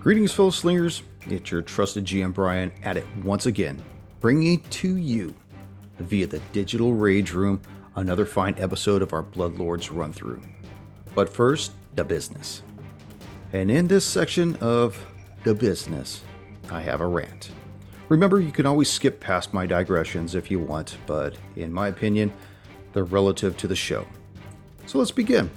Greetings, fellow slingers. It's your trusted GM Brian at it once again, bringing to you via the Digital Rage Room another fine episode of our Bloodlords run through. But first, the business. And in this section of the business, I have a rant. Remember, you can always skip past my digressions if you want, but in my opinion, they're relative to the show. So let's begin.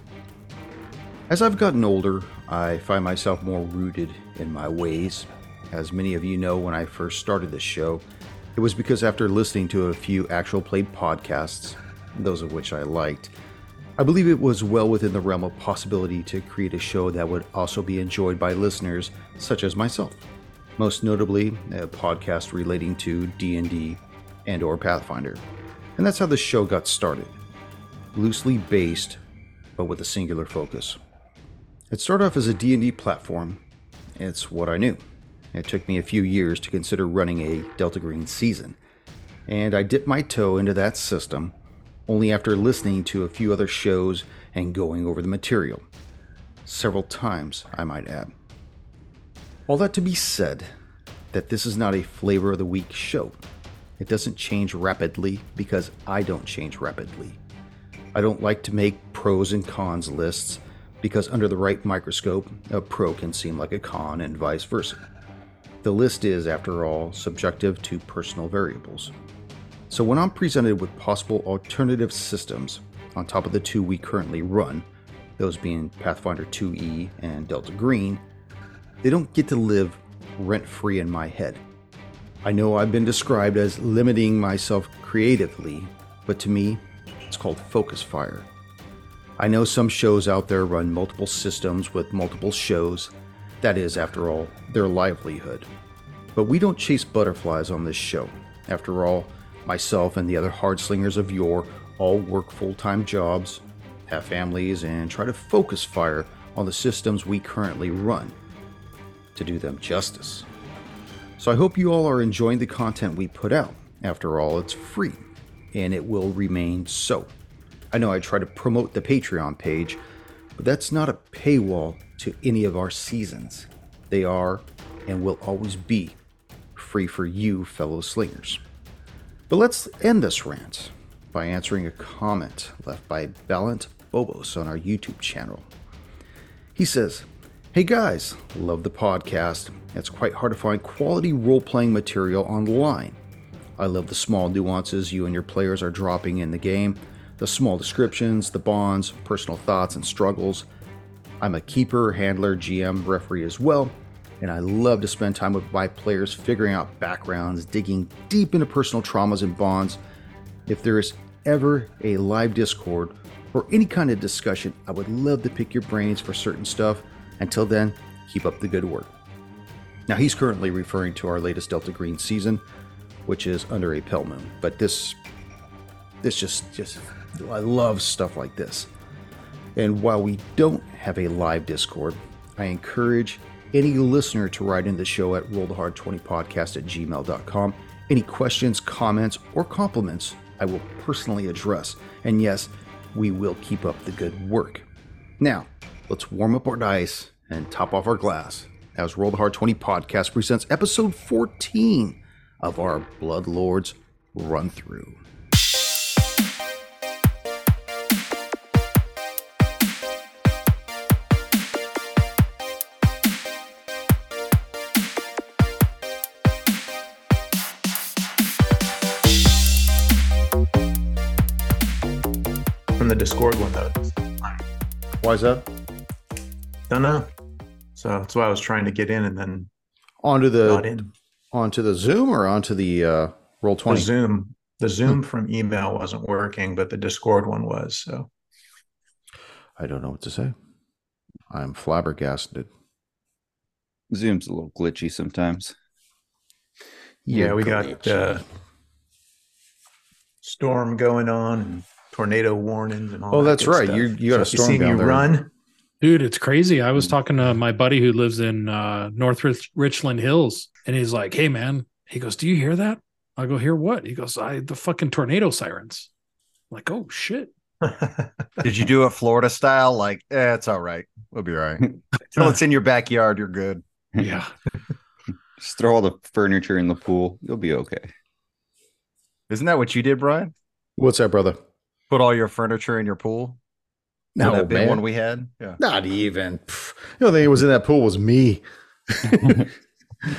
As I've gotten older, I find myself more rooted in my ways. As many of you know, when I first started this show, it was because after listening to a few actual play podcasts, those of which I liked, I believe it was well within the realm of possibility to create a show that would also be enjoyed by listeners such as myself. Most notably, a podcast relating to D&D and or Pathfinder. And that's how the show got started. Loosely based, but with a singular focus. It started off as a D&D platform. It's what I knew. It took me a few years to consider running a Delta Green season. And I dipped my toe into that system only after listening to a few other shows and going over the material. Several times, I might add. All that to be said, that this is not a flavor of the week show. It doesn't change rapidly because I don't change rapidly. I don't like to make pros and cons lists because under the right microscope, a pro can seem like a con and vice versa. The list is, after all, subjective to personal variables. So when I'm presented with possible alternative systems on top of the two we currently run, those being Pathfinder 2E and Delta Green, they don't get to live rent free in my head. I know I've been described as limiting myself creatively, but to me, it's called focus fire. I know some shows out there run multiple systems with multiple shows. That is, after all, their livelihood. But we don't chase butterflies on this show. After all, myself and the other hard slingers of yore all work full time jobs, have families, and try to focus fire on the systems we currently run to do them justice. So I hope you all are enjoying the content we put out. After all, it's free, and it will remain so. I know I try to promote the Patreon page, but that's not a paywall to any of our seasons. They are and will always be free for you, fellow slingers. But let's end this rant by answering a comment left by Ballant Bobos on our YouTube channel. He says, Hey guys, love the podcast. It's quite hard to find quality role playing material online. I love the small nuances you and your players are dropping in the game the small descriptions, the bonds, personal thoughts, and struggles. I'm a keeper, handler, GM, referee as well, and I love to spend time with my players figuring out backgrounds, digging deep into personal traumas and bonds. If there is ever a live Discord or any kind of discussion, I would love to pick your brains for certain stuff. Until then, keep up the good work. Now, he's currently referring to our latest Delta Green season, which is under a pale moon, but this this just just I love stuff like this. And while we don't have a live Discord, I encourage any listener to write in the show at rollthehard20podcast at gmail.com. Any questions, comments, or compliments I will personally address. And yes, we will keep up the good work. Now, let's warm up our dice and top off our glass as Roll the Hard 20 podcast presents episode 14 of our Blood Lords run through. The Discord window. Why is that? Don't know. So that's why I was trying to get in and then onto the onto the Zoom or onto the uh, roll twenty. The Zoom. The Zoom hmm. from email wasn't working, but the Discord one was. So I don't know what to say. I'm flabbergasted. Zoom's a little glitchy sometimes. Yeah, yeah we got uh, storm going on and tornado warnings and all. Oh, that that's right. Stuff. You you got so a storm down you there. run, dude. It's crazy. I was talking to my buddy who lives in uh, North Rich- Richland Hills, and he's like, "Hey, man," he goes, "Do you hear that?" I go, "Hear what?" He goes, "I the fucking tornado sirens." I'm like, oh shit. Did you do it Florida style? Like, eh, it's all right. We'll be all right. Until it's in your backyard, you're good. Yeah. Just throw all the furniture in the pool. You'll be okay. Isn't that what you did, Brian? What's that, brother? Put all your furniture in your pool? No, that big man. one we had? Yeah. Not even. Pff, The only thing that was in that pool was me.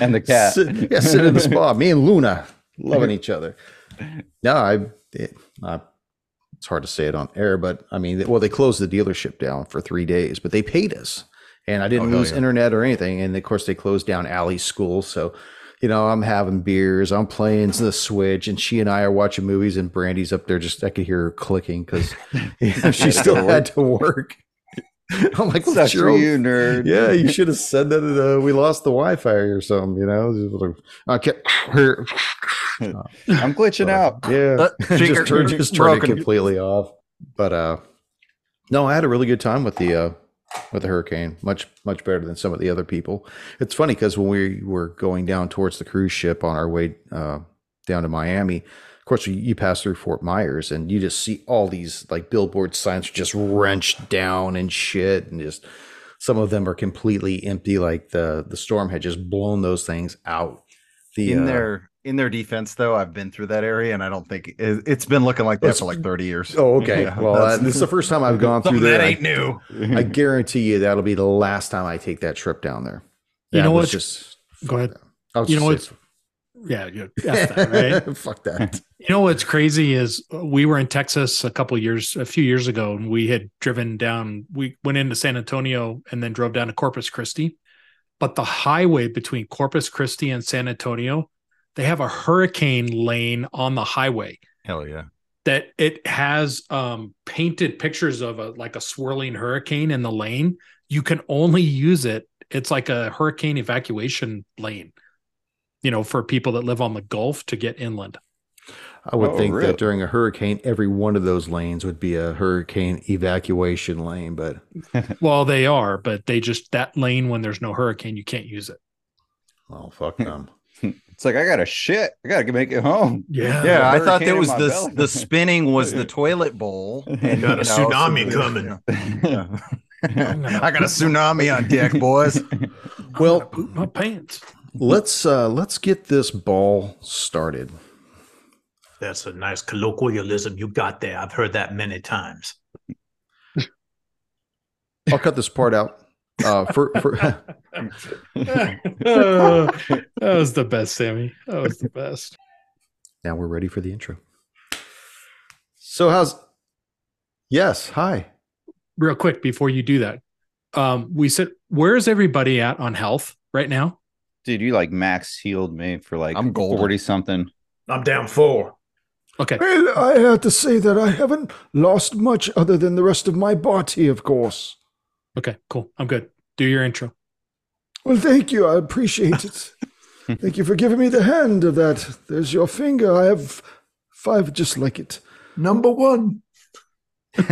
And the cat. Sit, yeah, sitting in the spa. Me and Luna loving each other. No, I. It, uh, it's hard to say it on air, but I mean, well, they closed the dealership down for three days, but they paid us, and I didn't Oh, lose yeah. internet or anything. And of course, they closed down Allie's school, so you know, I'm having beers, I'm playing the Switch, and she and I are watching movies, and Brandy's up there. Just I could hear her clicking because she still had to work. I'm like, what's Sucks your for own you, nerd. yeah, you should have said that uh, we lost the Wi-Fi or something. You know, I kept her. I'm glitching out. Yeah, just turned just turned it completely off. But uh, no, I had a really good time with the uh, with the hurricane. Much much better than some of the other people. It's funny because when we were going down towards the cruise ship on our way uh, down to Miami, of course you, you pass through Fort Myers and you just see all these like billboard signs just wrenched down and shit, and just some of them are completely empty. Like the the storm had just blown those things out. The in uh, their in their defense, though, I've been through that area, and I don't think it, it's been looking like that It's- for like thirty years. Oh, okay. Yeah, well, uh, this is the first time I've gone through Something there. that ain't new. I guarantee you that'll be the last time I take that trip down there. You know was what's- Just Go ahead. I was You know just Yeah. yeah that, right? Fuck that. You know what's crazy is uh, we were in Texas a couple years, a few years ago, and we had driven down. We went into San Antonio and then drove down to Corpus Christi. But the highway between Corpus Christi and San Antonio, they have a hurricane lane on the highway Hell yeah. that it has um, painted pictures of a like a swirling hurricane in the lane. You can only use it. It's like a hurricane evacuation lane. You know, for people that live on the Gulf to get inland. I would Oh, think really? that during a hurricane, every one of those lanes would be a hurricane evacuation lane. But Well, they are, but they just that lane when there's no hurricane, you can't use it. well, fuck them. It's like I got to shit. I got to make it home. Yeah. Yeah, I thought hurricane that in was my the belly. the spinning was the toilet bowl. And Got a you know, tsunami so- coming. Yeah. I got a tsunami on deck, boys. Well, poop my pants. let's uh let's get this ball started. That's a nice colloquialism you got there. I've heard that many times. I'll cut this part out. Uh, for for that was the best, Sammy. That was the best. now we're ready for the intro. So how's? Yes. Hi. Real quick before you do that, um, we said, where's everybody at on health right now? Dude, you like max healed me for like I'm golden. 40 something. I'm down four. Okay, Well, I have to say that I haven't lost much other than the rest of my body, of course. Okay, cool. I'm good. Do your intro. Well, thank you. I appreciate it. thank you for giving me the hand of that. There's your finger. I have five just like it. Number one.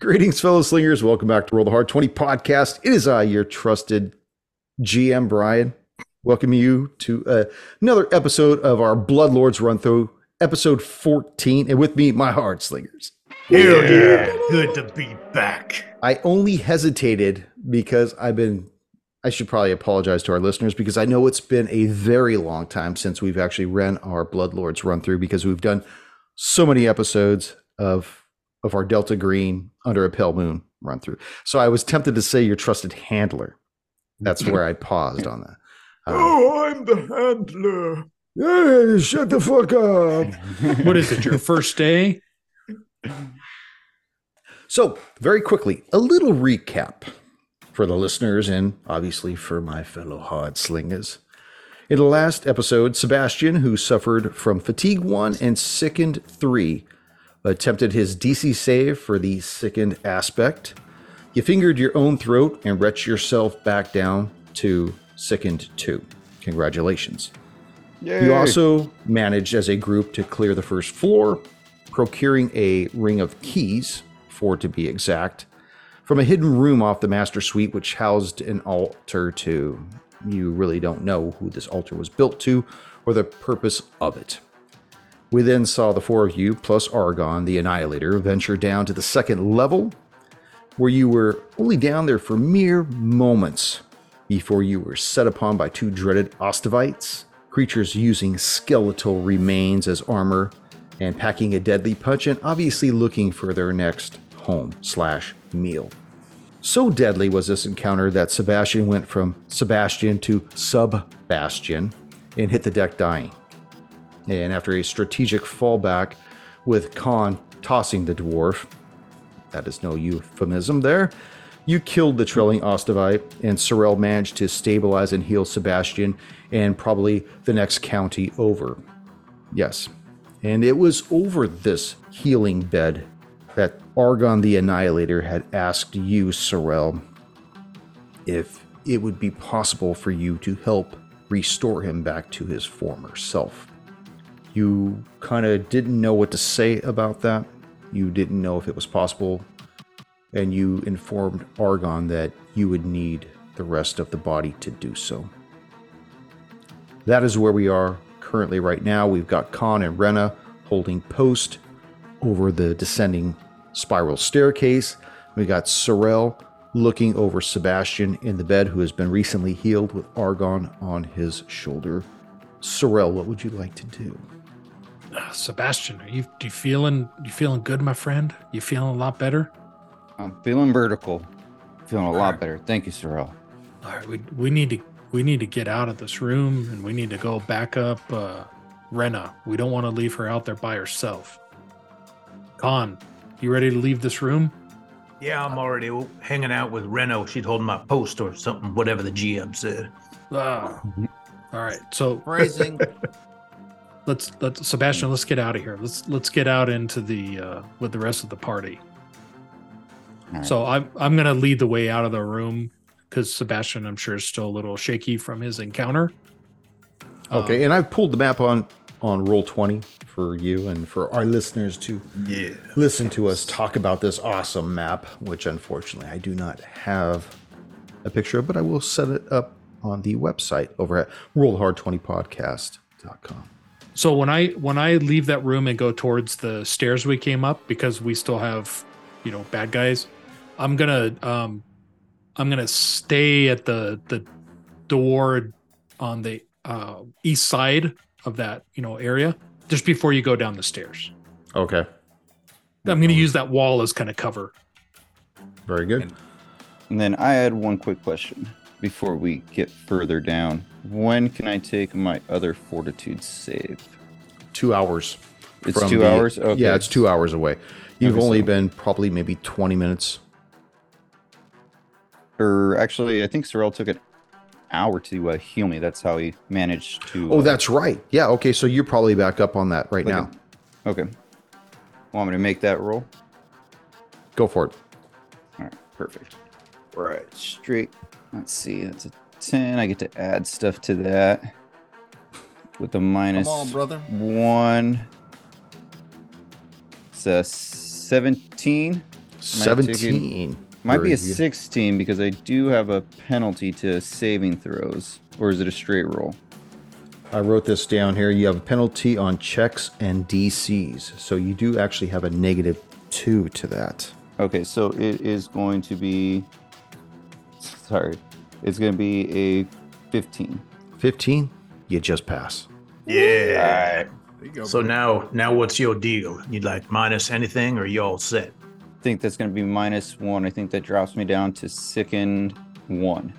Greetings, fellow slingers. Welcome back to Roll the Hard 20 podcast. It is I, your trusted GM Brian. Welcome you to uh, another episode of our Bloodlords run through, episode 14. And with me, my hard slingers. Hell yeah. Good to be back. I only hesitated because I've been, I should probably apologize to our listeners because I know it's been a very long time since we've actually ran our Bloodlords run through because we've done so many episodes of of our Delta Green under a pale moon run through. So I was tempted to say your trusted handler. That's where I paused on that. Uh, Oh, I'm the handler. Hey, shut the fuck up. What is it? Your first day? So, very quickly, a little recap for the listeners and obviously for my fellow hard slingers. In the last episode, Sebastian, who suffered from fatigue 1 and sickened 3, attempted his DC save for the sickened aspect. You fingered your own throat and retched yourself back down to sickened 2. Congratulations. Yay. You also managed as a group to clear the first floor, procuring a ring of keys, four to be exact, from a hidden room off the master suite, which housed an altar to. You really don't know who this altar was built to or the purpose of it. We then saw the four of you, plus Argon, the Annihilator, venture down to the second level, where you were only down there for mere moments before you were set upon by two dreaded Ostovites, creatures using skeletal remains as armor and packing a deadly punch and obviously looking for their next home slash meal. So deadly was this encounter that Sebastian went from Sebastian to Sub-Bastian and hit the deck dying. And after a strategic fallback with Khan tossing the dwarf, that is no euphemism there, you killed the trailing Ostovite, and Sorel managed to stabilize and heal Sebastian and probably the next county over. Yes, and it was over this healing bed that Argon the Annihilator had asked you, Sorel, if it would be possible for you to help restore him back to his former self. You kind of didn't know what to say about that. You didn't know if it was possible. And you informed Argon that you would need the rest of the body to do so. That is where we are currently right now. We've got Khan and Rena holding post over the descending spiral staircase. We got Sorel looking over Sebastian in the bed, who has been recently healed with Argon on his shoulder. Sorel, what would you like to do? Uh, Sebastian, are you you feeling you feeling good, my friend? You feeling a lot better? I'm feeling vertical. Feeling a lot Alright. better. Thank you, Sorrel. All right, we we need to we need to get out of this room and we need to go back up uh Rena. We don't want to leave her out there by herself. Khan, you ready to leave this room? Yeah, I'm already hanging out with Reno. She'd hold my post or something, whatever the GM said. Ah. all right. So Phrasing. let's let's Sebastian, let's get out of here. Let's let's get out into the uh with the rest of the party. Alright. So I'm I'm gonna lead the way out of the room because Sebastian, I'm sure, is still a little shaky from his encounter. Okay, and I've pulled the map on on roll 20 for you and for our listeners to Yeah. listen to us talk about this awesome map, which unfortunately I do not have a picture of, but I will set it up on the website over at rollhard20podcast.com. So when I when I leave that room and go towards the stairs we came up because we still have, you know, bad guys, I'm gonna um I'm gonna stay at the the door on the uh, east side of that you know area just before you go down the stairs. Okay, I'm gonna use that wall as kind of cover. very good. and then I had one quick question before we get further down. When can I take my other fortitude save? Two hours. It's two the- hours? Okay. Yeah, it's two hours away. You've Okay, only so- been probably maybe 20 minutes. Or actually, I think Sorrel took an hour to uh, heal me. That's how he managed to. Oh, uh, that's right. Yeah, okay, so you're probably back up on that right like now. a- okay. Want me to make that roll? Go for it. All right, perfect. Right, straight. Let's see, that's a 10. I get to add stuff to that with a minus Come on, brother. one. It's a 17. 17. Might be a good. 16 because I do have a penalty to saving throws. Or is it a straight roll? I wrote this down here. You have a penalty on checks and DCs. So you do actually have a negative two to that. Okay, so it is going to be. Sorry. It's going to be a 15. 15, you just pass. Yeah. There you go. So now, now what's your deal? You'd like minus anything, or you all set? I think that's going to be minus one. I think that drops me down to sickened one.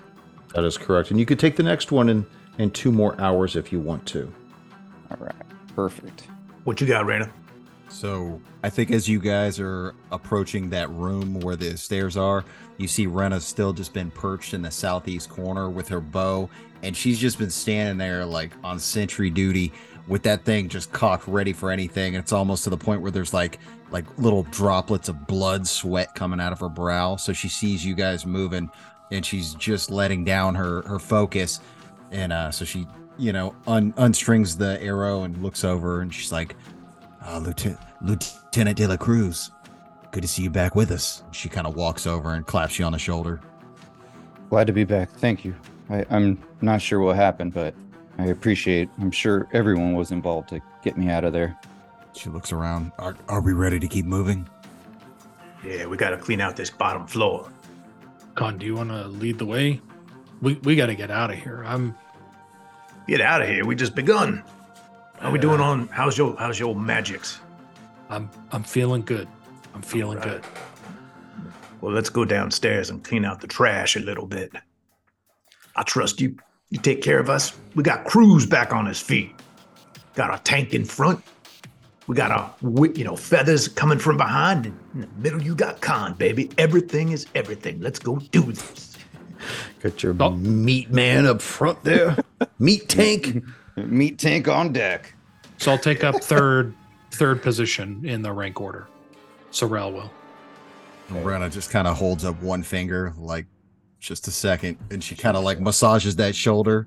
That is correct. And you could take the next one in, in two more hours if you want to. All right, perfect. What you got, Rena? So I think as you guys are approaching that room where the stairs are, you see Rena's still just been perched in the southeast corner with her bow, and she's just been standing there like on sentry duty with that thing just cocked ready for anything. And it's almost to the point where there's like like little droplets of blood sweat coming out of her brow. So she sees you guys moving and she's just letting down her her focus. And uh so she, you know, un- unstrings the arrow and looks over and she's like, uh, Lieutenant, Lieutenant De La Cruz, good to see you back with us. She kind of walks over and claps you on the shoulder. Glad to be back. Thank you. I, I'm not sure what happened, but I appreciate. I'm sure everyone was involved to get me out of there. She looks around. Are, are we ready to keep moving? Yeah, we got to clean out this bottom floor. Khan, do you want to lead the way? we we got to get out of here. I'm Get out of here. We just begun. How we uh, doing on how's your how's your magics? I'm I'm feeling good. I'm feeling Alright. good. Well, let's go downstairs and clean out the trash a little bit. I trust you. You take care of us. We got Cruz back on his feet. Got our tank in front. We got our, you know, feathers coming from behind. And in the middle, you got Khan, baby. Everything is everything. Let's go do this. Got your Oh. meat man up front there. meat tank. Meat tank on deck. So I'll take up third third position in the rank order. Sorrel will. Rena just kind of holds up one finger, like just a second, and she kind of like massages that shoulder,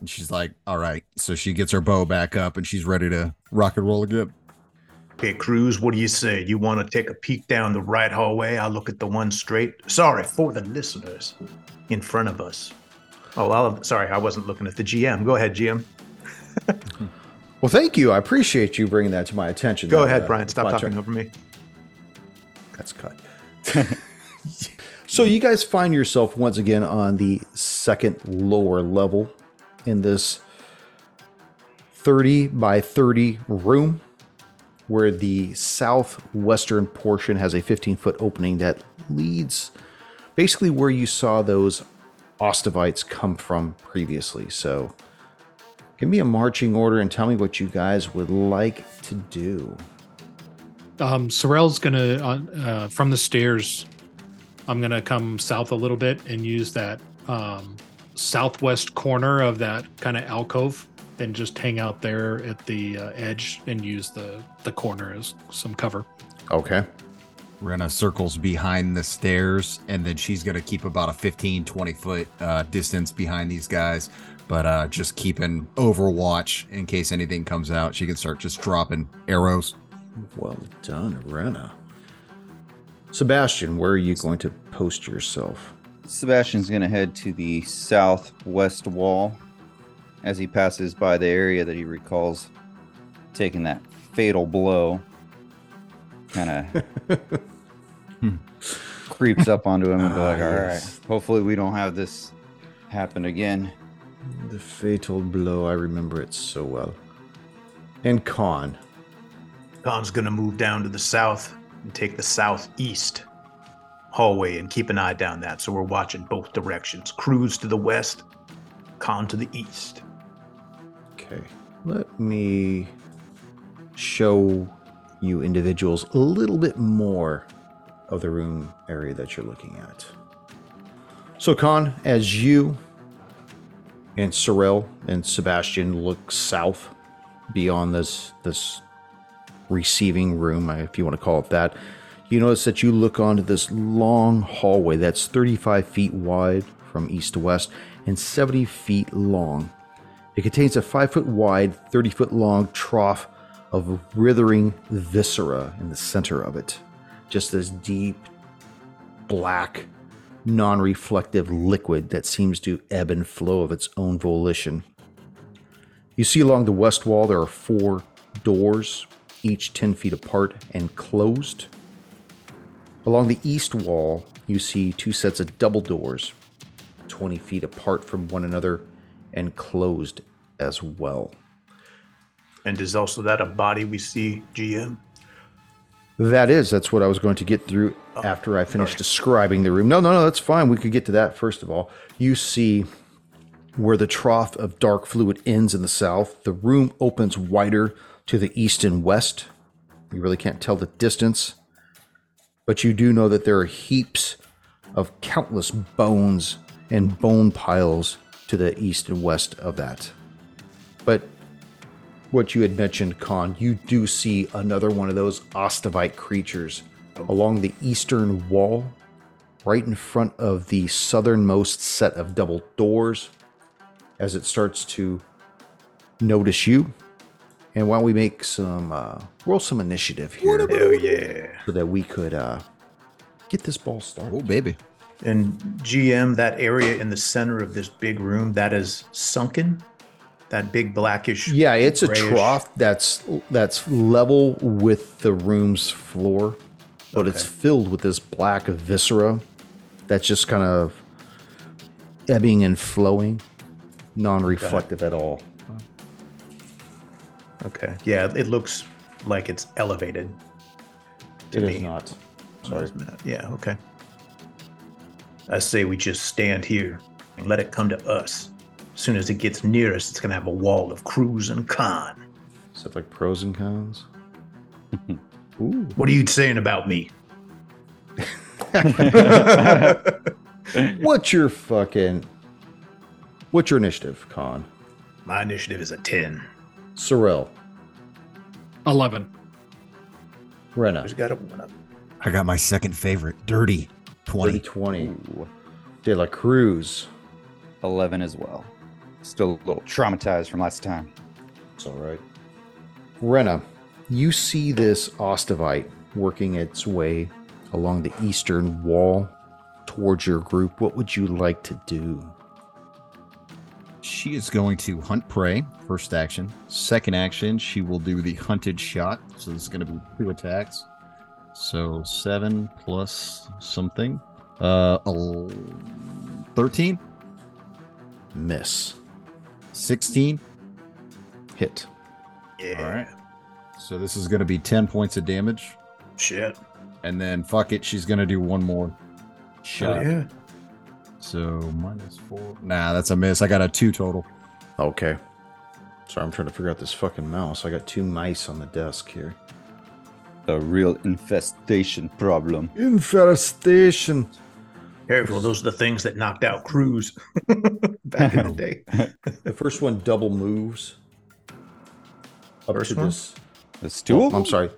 and she's like, "All right." So she gets her bow back up, and she's ready to rock and roll again. Okay, Cruz, what do you say? You want to take a peek down the right hallway? I'll look at the one straight. Sorry, for the listeners in front of us. Oh, I'll, sorry, I wasn't looking at the GM. Go ahead, GM. Well, thank you. I appreciate you bringing that to my attention. Go there, ahead, uh, Brian. Stop Fletcher. talking over me. That's cut. so you guys find yourself once again on the second lower level in this 30 by 30 room where the southwestern portion has a 15 foot opening that leads basically where you saw those ostovites come from previously. So give me a marching order and tell me what you guys would like to do. Um, Sorrel's gonna uh, uh, from the stairs. I'm gonna come south a little bit and use that um, southwest corner of that kind of alcove and just hang out there at the uh, edge and use the the corner as some cover. Okay. Rena circles behind the stairs, and then she's going to keep about a 15, 20 foot uh, distance behind these guys, but uh, just keeping overwatch in case anything comes out. She can start just dropping arrows. Well done, Rena. Sebastian, where are you going to post yourself? Sebastian's gonna head to the southwest wall as he passes by the area that he recalls taking that fatal blow. Kind of creeps up onto him and be like, Ah, "All right, yes. hopefully we don't have this happen again." The fatal blow, I remember it so well. And Khan. Khan's gonna move down to the south and take the southeast hallway and keep an eye down that. So we're watching both directions. Cruz to the west, Khan to the east. Okay. Let me show you individuals a little bit more of the room area that you're looking at. So, Khan, as you and Sorrel and Sebastian look south beyond this this receiving room, uh, if you want to call it that, you notice that you look onto this long hallway that's 35 feet wide from east to west and 70 feet long. It contains a 5 foot wide, 30 foot long trough of withering viscera in the center of it. Just this deep, black, non reflective liquid that seems to ebb and flow of its own volition. You see along the west wall there are four doors, each 10 feet apart and closed. Along the east wall, you see two sets of double doors, 20 feet apart from one another and closed as well. And is also that a body we see, GM? That is, that's what I was going to get through oh, after I finished describing the room. No, no, no, that's fine. We could get to that first of all. You see where the trough of dark fluid ends in the south. The room opens wider to the east and west. You really can't tell the distance, but you do know that there are heaps of countless bones and bone piles to the east and west of that. But what you had mentioned, Khan, you do see another one of those Ostovite creatures along the eastern wall, right in front of the southernmost set of double doors, as it starts to notice you. And why don't we make some uh, roll some initiative here, Hell yeah. so that we could uh, get this ball started. Oh, baby. And GM, that area in the center of this big room, that is sunken? That big blackish. Yeah, it's a trough that's that's level with the room's floor, but it's filled with this black viscera that's just kind of ebbing and flowing, non-reflective at all. Okay. Yeah, it looks like it's elevated. It is me. not. Sorry. Yeah, okay. I say we just stand here and let it come to us. As soon as it gets near us, it's gonna have a wall of Cruz and Khan. Stuff like pros and cons. Ooh. What are you saying about me? What's your fucking? What's your initiative, Khan? My initiative is a 10. Sorrel, 11. Rena, Who's got a one up? I got my second favorite, Dirty. 20. 20. De La Cruz. 11 as well. Still a little traumatized from last time. It's all right. Rena, you see this Ostovite working its way along the eastern wall towards your group. What would you like to do? She is going to hunt prey, first action. Second action, she will do the hunted shot. So this is going to be two attacks. So seven plus something. Uh, 13, Miss. 16. Hit. Yeah. All right. So this is going to be 10 points of damage. Shit. And then fuck it, she's going to do one more Oh, yeah. So minus four. Nah, that's a miss. I got a two total. Okay. Sorry, I'm trying to figure out this fucking mouse. I got two mice on the desk here. A real infestation problem. Infestation. Careful, those are the things that knocked out Cruz back in the day. The first one double moves. Up First to one? this. The stool? Oh, I'm sorry.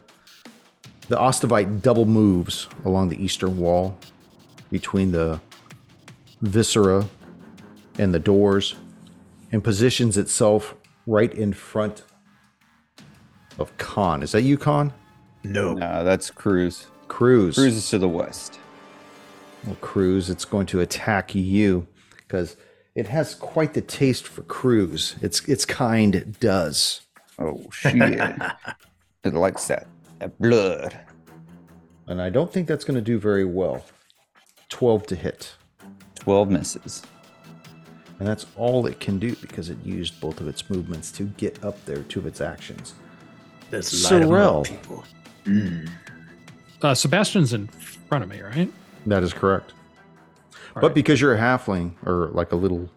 The Ostovite double moves along the eastern wall between the viscera and the doors and positions itself right in front of Khan. Is that you, Khan? No. No, that's Cruz. Cruz. Cruz is to the west. Well, Cruz, it's going to attack you because it has quite the taste for Cruz. Its its kind does. Oh, shit. it likes that, that blood. And I don't think that's going to do very well. 12 to hit. 12 misses. And that's all it can do because it used both of its movements to get up there to its actions. Let's light 'em Sorrel. people. Uh, Sebastian's in front of me, right? That is correct. All but right. because you're a halfling or like a little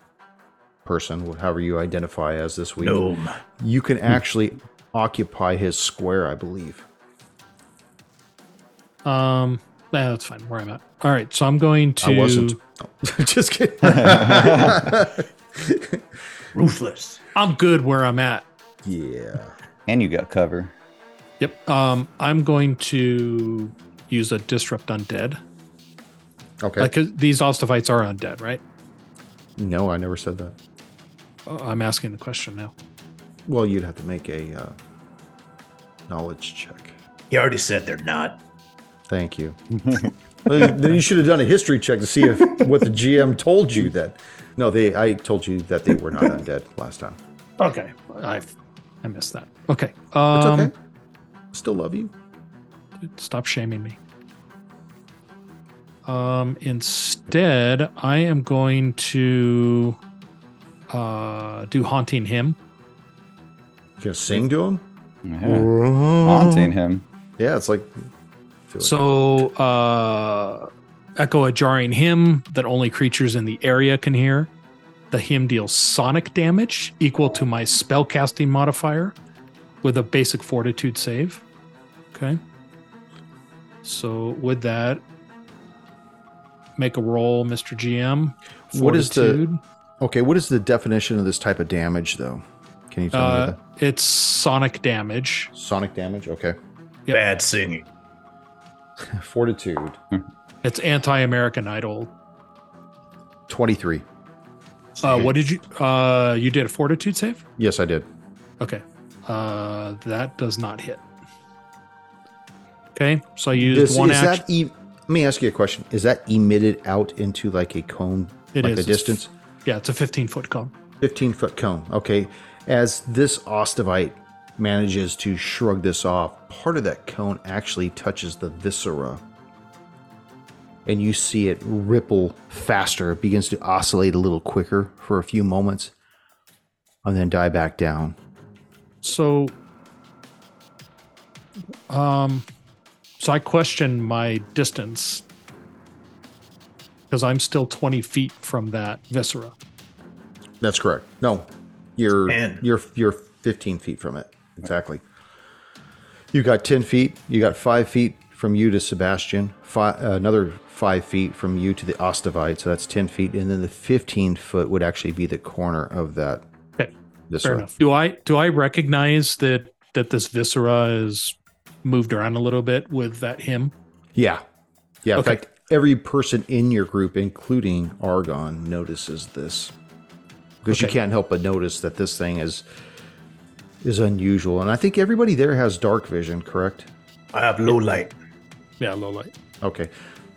person, however you identify as this week, Gnome. you can actually occupy his square, I believe. Um, nah, that's fine. Where I'm at. All right, so I'm going to. I wasn't. Oh, Just kidding. Ruthless. I'm good where I'm at. yeah. And you got cover. Yep. Um, I'm going to use a disrupt undead. Okay. Like 'cause these Ostovites are undead, right? no, I never said that. Uh, I'm asking the question now. Well, you'd have to make a uh, knowledge check. He already said they're not. Thank you. Well, then you should have done a history check to see if what the GM told you that. No, they. I told you that they were not undead last time. Okay, I I missed that. Okay. It's Um, okay. Still love you. Stop shaming me. Um, instead, I am going to uh, do haunting hymn. You gonna sing to him? Yeah. Haunting hymn. Yeah, it's like. I feel like- So, uh, echo a jarring hymn that only creatures in the area can hear. The hymn deals sonic damage equal to my spellcasting modifier with a basic fortitude save. Okay. So, with that, make a roll, Mr. GM. What is the- Fortitude. okay, what is the definition of this type of damage, though? Can you tell me Uh, that? it's sonic damage. Sonic damage. Okay. Yep. Bad singing. Fortitude. It's anti-American Idol. Twenty-three. Uh, what did you? Uh, you did a fortitude save. Yes, I did. Okay. Uh, that does not hit. Okay, so I used one is action. that? E- Let me ask you a question. Is that emitted out into like a cone, It like is. a distance? yeah, it's a 15 foot cone. 15 foot cone. Okay. As this Ostovite manages to shrug this off, part of that cone actually touches the viscera and you see it ripple faster. It begins to oscillate a little quicker for a few moments and then die back down. So, um, so I question my distance because I'm still 20 feet from that viscera. That's correct. No, you're Ten. you're you're 15 feet from it. Exactly. You got 10 feet. You got five feet from you to Sebastian. Five, uh, another five feet from you to the Ostovite. So that's 10 feet, and then the 15 foot would actually be the corner of that. Okay, This fair enough. Do I do I recognize that that this viscera is moved around a little bit with that hymn? Yeah, yeah. In fact, every person in your group, including Argon, notices this because you can't help but notice that this thing is is unusual. And I think everybody there has dark vision, correct? I have low light. Yeah, low light. Okay.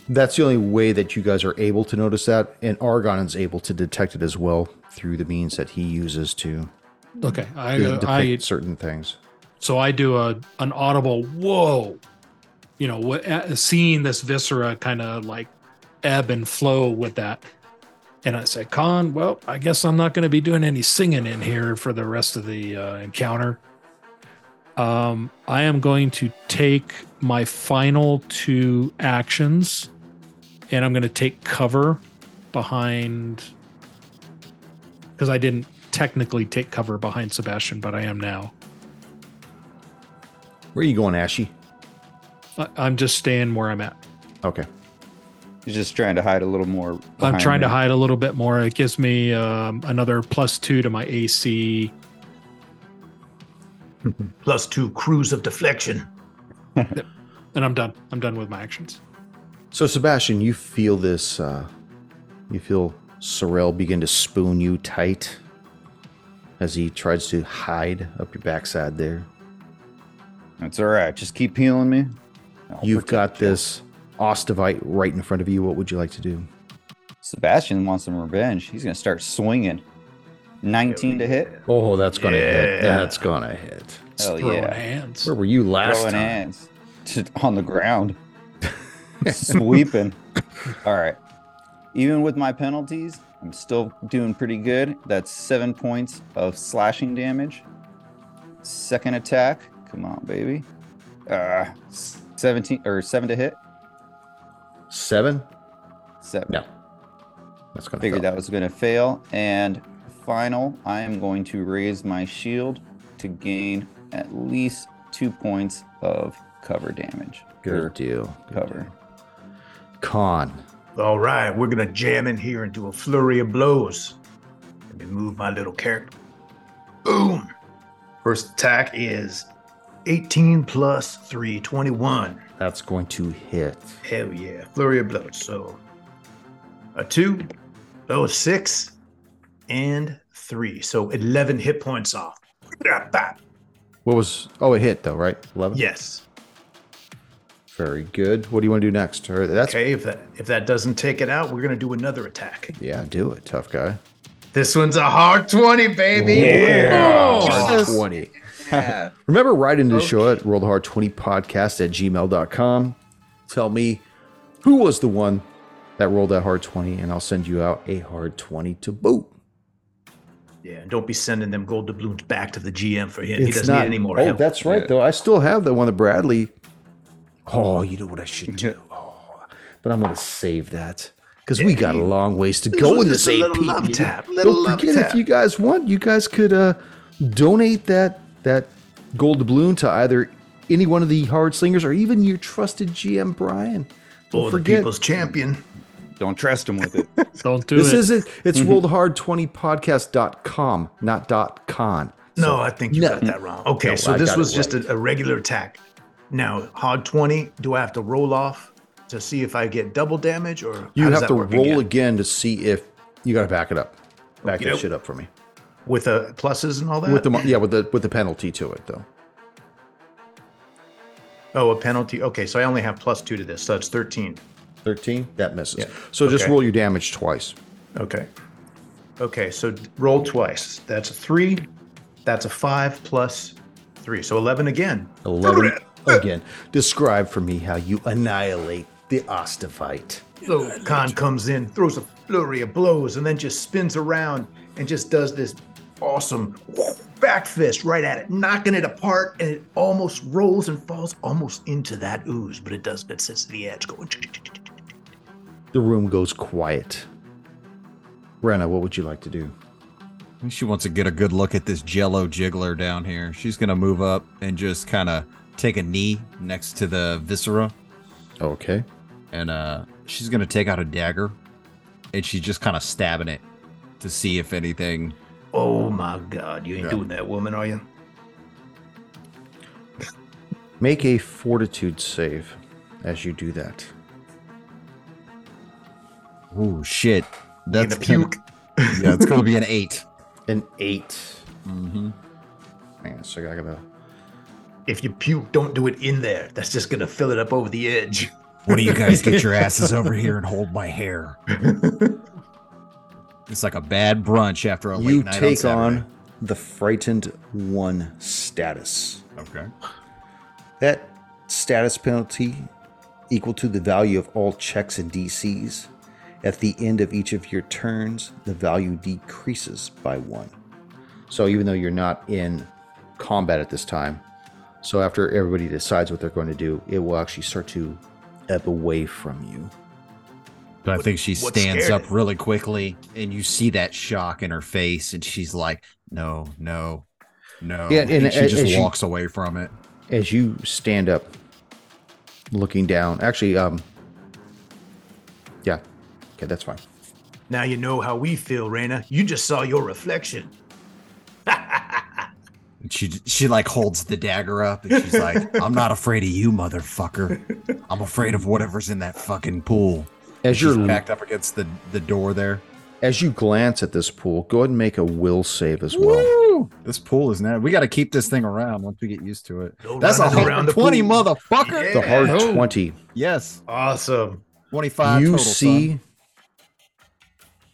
That's the only way that you guys are able to notice that, and Argon is able to detect it as well through the means that he uses to Okay, I to uh, depict I certain things. so I do a an audible whoa, you know, what uh, seeing this viscera kind of like ebb and flow with that, and I say, Khan, well, I guess I'm not going to be doing any singing in here for the rest of the uh, encounter. Um, I am going to take my final two actions, and I'm going to take cover behind because I didn't technically take cover behind Sebastian, but I am now. Where are you going, Ashy? I'm just staying where I'm at. Okay. He's just trying to hide a little more. I'm behind trying to hide a little bit more. It gives me um, another plus two to my AC. Plus two crews of deflection. And I'm done. I'm done with my actions. So, Sebastian, you feel this, uh, you feel Sorrel begin to spoon you tight as he tries to hide up your backside there. That's all right. Just keep healing me. I'll You've got protect you. this Ostovite right in front of you. What would you like to do? Sebastian wants some revenge. He's gonna start swinging. 19 to hit. Oh, that's gonna hit. That's gonna hit. Hell throwing yeah. hands. Where were you last Throwing time? hands to, on the ground, sweeping. All right. Even with my penalties, I'm still doing pretty good. That's seven points of slashing damage. Second attack. Come on, baby. Uh, 17 or seven to hit. Seven? Seven. No. That's gonna Figured fail. that was going to fail. And final, I am going to raise my shield to gain at least two points of cover damage. Good deal. Good cover. deal. Khan. All right, we're gonna jam in here and do a flurry of blows. Let me move my little character. Boom. First attack is 18 plus 3, 21. That's going to hit. Hell yeah. Flurry of blows. So a two, oh, six, and three. So 11 hit points off. What was? Oh, it hit though, right? Eleven. Yes. Very good. What do you want to do next? Or that's Okay, if that if that doesn't take it out, we're gonna do another attack. yeah. Do it, tough guy. This one's a hard 20, baby. Yeah. Hard 20. Remember, write into the show at rollthehard20podcast at gmail.com. Tell me who was the one that rolled that hard 20, and I'll send you out a hard 20 to boot. Yeah, and don't be sending them gold doubloons back to the GM for him. he doesn't need any more oh, help. that's right, though. I still have the one that Bradley. Oh, you know what I should do? Oh, but I'm going to save that because we got a long ways to go in this AP. little love tap, little Don't love forget tap. if you guys want, you guys could uh, donate that that gold doubloon to either any one of the hard slingers or even your trusted GM Brian. Don't or the forget. people's champion. Don't trust him with it. Don't do it. This isn't It's mhm. rollthehard20podcast.com, not dot .con. No, I think you no. got that wrong. Okay, No, so I this was it just a, a regular attack. Now, hard 20, do I have to roll off to see if I get double damage or You have to roll again? again to see if you got to back it up. Back that Okey-doke. shit up for me. With the pluses and all that? With the yeah, with the with the penalty to it though. oh, a penalty. Okay, so I only have plus two to this, so it's 13. Thirteen that misses. Yeah. So just roll your damage twice. Okay. Okay, so roll twice. That's a three. That's a five plus three. So 11 again. Eleven again. Describe for me how you annihilate the Ostovite. So Khan comes in, throws a flurry of blows, and then just spins around and just does this awesome back fist right at it, knocking it apart, and it almost rolls and falls almost into that ooze, but it does it sits to the edge going. The room goes quiet. Rena, what would you like to do? She wants to get a good look at this jello jiggler down here. She's going to move up and just kind of take a knee next to the viscera. Okay. And uh, she's going to take out a dagger and she's just kind of stabbing it to see if anything. Oh my god, you ain't Yeah. doing that, woman, are you? Make a fortitude save as you do that. Oh, shit. That's Gonna gonna- puke. yeah, it's going to be an eight. An 8 Mm-hmm. Man, so I gotta. If you puke, don't do it in there. That's just gonna fill it up over the edge. One of you guys get your asses over here and hold my hair. It's like a bad brunch after a late You night take on, on the frightened one status. Okay. That status penalty equal to the value of all checks and DCs. At the end of each of your turns, the value decreases by one. So even though you're not in combat at this time, so after everybody decides what they're going to do, it will actually start to ebb away from you. But I think she stands up really quickly, and you see that shock in her face, and she's like, "No, no, no." Yeah, and she as- just as you- walks away from it. As you stand up, looking down, actually, um, yeah, okay, that's fine. Now you know how we feel, Rena. You just saw your reflection. And she she like holds the dagger up, and she's like, "I'm not afraid of you, motherfucker. I'm afraid of whatever's in that fucking pool." As She's you're backed up against the the door there. as you glance at this pool, go ahead and make a will save as well. Woo! This pool is now. We got to keep this thing around once we get used to it. Go That's a hard twenty, pool. motherfucker. The hard Oh. 20. Yes, Awesome. twenty five. you total, see son.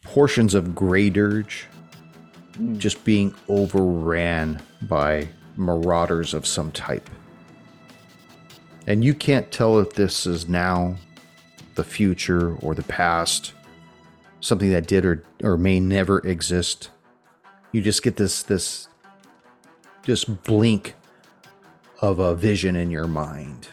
portions of Grey Dirge hmm. just being overran by marauders of some type. And you can't tell if this is now, the future, or the past, something that did or, or may never exist. You just get this this just blink of a vision in your mind.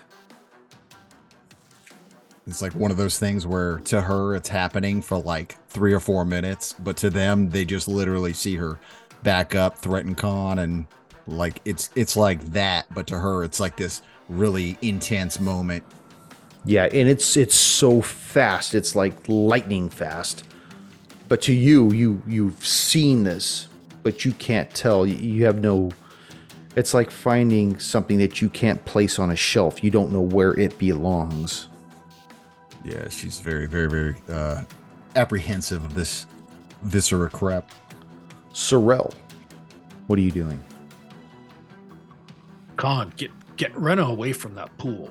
It's like one of those things where to her it's happening for like three or four minutes, but to them they just literally see her back up, threaten Khan, and like it's it's like that. But to her it's like this really intense moment. Yeah, and it's it's so fast. It's like lightning fast. But to you, you you've seen this, but you can't tell. You- You have no It's like finding something that you can't place on a shelf. You don't know where it belongs. Yeah, she's very, very, very uh, apprehensive of this viscera crap. Sorrel, what are you doing? Khan, get get Rena away from that pool.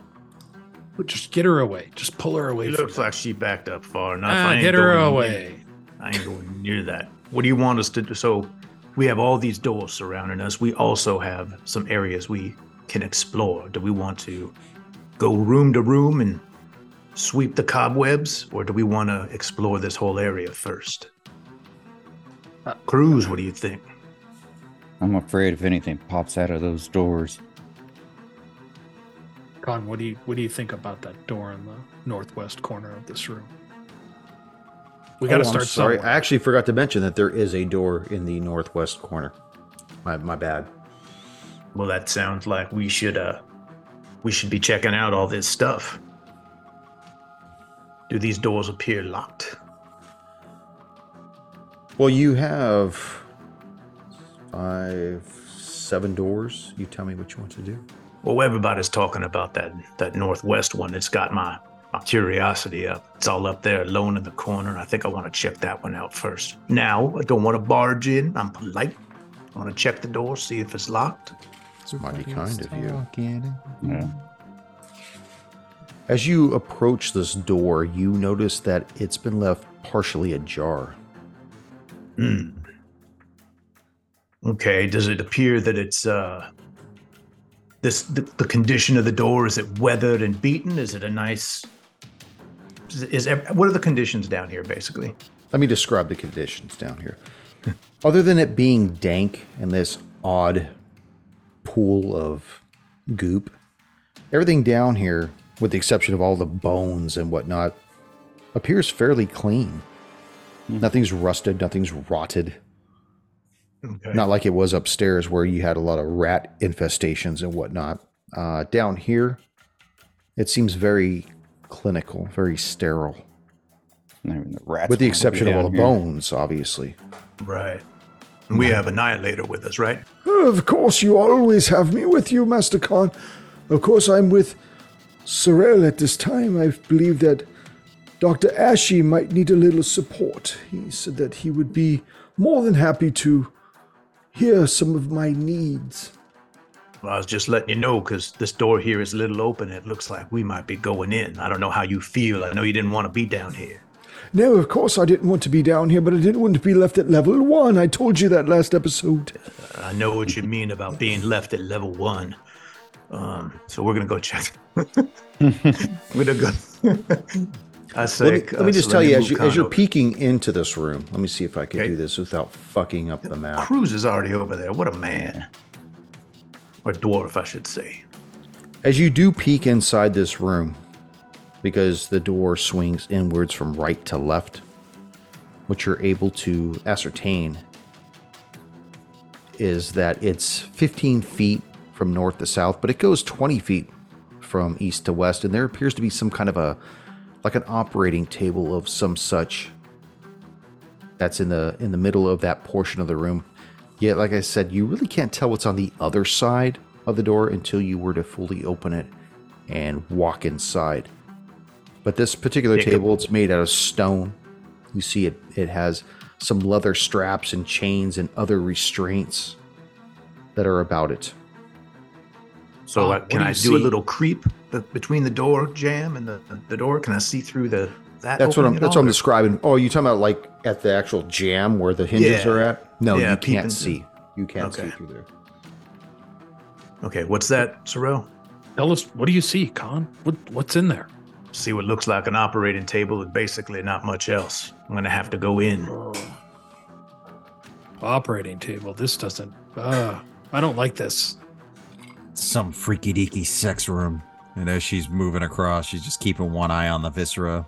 Just get her away. Just pull her away It from looks like she backed up far enough. Ah, I ain't get her going away. I ain't going near that. What do you want us to do? So we have all these doors surrounding us. We also have some areas we can explore. Do we want to go room to room and sweep the cobwebs, or do we want to explore this whole area first? Uh, Cruz, what do you think? I'm afraid if anything pops out of those doors. Khan, what do you what do you think about that door in the northwest corner of this room? We got to Oh, I'm start sorry. somewhere. I actually forgot to mention that there is a door in the northwest corner. My my bad. Well, that sounds like we should uh we should be checking out all this stuff. Do these doors appear locked? Well, you have five, seven doors. You tell me what you want to do. Well, everybody's talking about that that northwest one. It's got my my curiosity up. It's all up there, alone in the corner. I think I want to check that one out first. Now, I don't want to barge in. I'm polite. I want to check the door, see if it's locked. It's mighty kind of you. Yeah. As you approach this door, you notice that it's been left partially ajar. Hmm. Okay. Does it appear that it's uh this the, the condition of the door is it weathered and beaten? Is it a nice Is, is what are the conditions down here, basically? Let me describe the conditions down here. Other than it being dank and this odd pool of goop, everything down here, with the exception of all the bones and whatnot, appears fairly clean. Hmm. Nothing's rusted, nothing's rotted. Okay. Not like it was upstairs where you had a lot of rat infestations and whatnot. Uh, down here, it seems very clinical, very sterile, Not even the rats with the exception of all the here. bones, obviously. Right. And we have Annihilator with us, right? Of course, you always have me with you, Master Khan. Of course, I'm with Sorrel at this time. I believe that Dr. Ashy might need a little support. He said that he would be more than happy to hear some of my needs. Well, I was just letting you know because this door here is a little open. It looks like we might be going in. I don't know how you feel. I know you didn't want to be down here. No, of course, I didn't want to be down here, but I didn't want to be left at level one. I told you that last episode. I know what you mean about being left at level one. Um, so we're gonna go check. we're gonna go. I say. Let me, let me uh, just tell you, as, you, as you're peeking into this room, let me see if I can Okay. do this without fucking up the map. Cruz is already over there. What a man. Or dwarf, I should say. As you do peek inside this room, because the door swings inwards from right to left, what you're able to ascertain is that it's 15 feet from north to south, but it goes 20 feet from east to west, and there appears to be some kind of a like an operating table of some such that's in the in the middle of that portion of the room. Yet, like I said, you really can't tell what's on the other side of the door until you were to fully open it and walk inside. But this particular Jacob. table, it's made out of stone. You see it it has some leather straps and chains and other restraints that are about it. So Uh, uh, can do I you do a little creep the, between the door jamb and the, the door? Can I see through the that? That's what I'm that's all, what I'm or- describing. Oh, you talking about like at the actual jamb where the hinges Yeah. are at? No, Yeah, you can't through. see. You can't see through there. Okay, what's that, Sorrel? Tell us, what do you see, Khan? What what's in there? See what looks like an operating table and basically not much else. I'm gonna have to go in. Operating table. This doesn't. Uh, I don't like this. Some freaky deaky sex room. And as she's moving across, she's just keeping one eye on the viscera.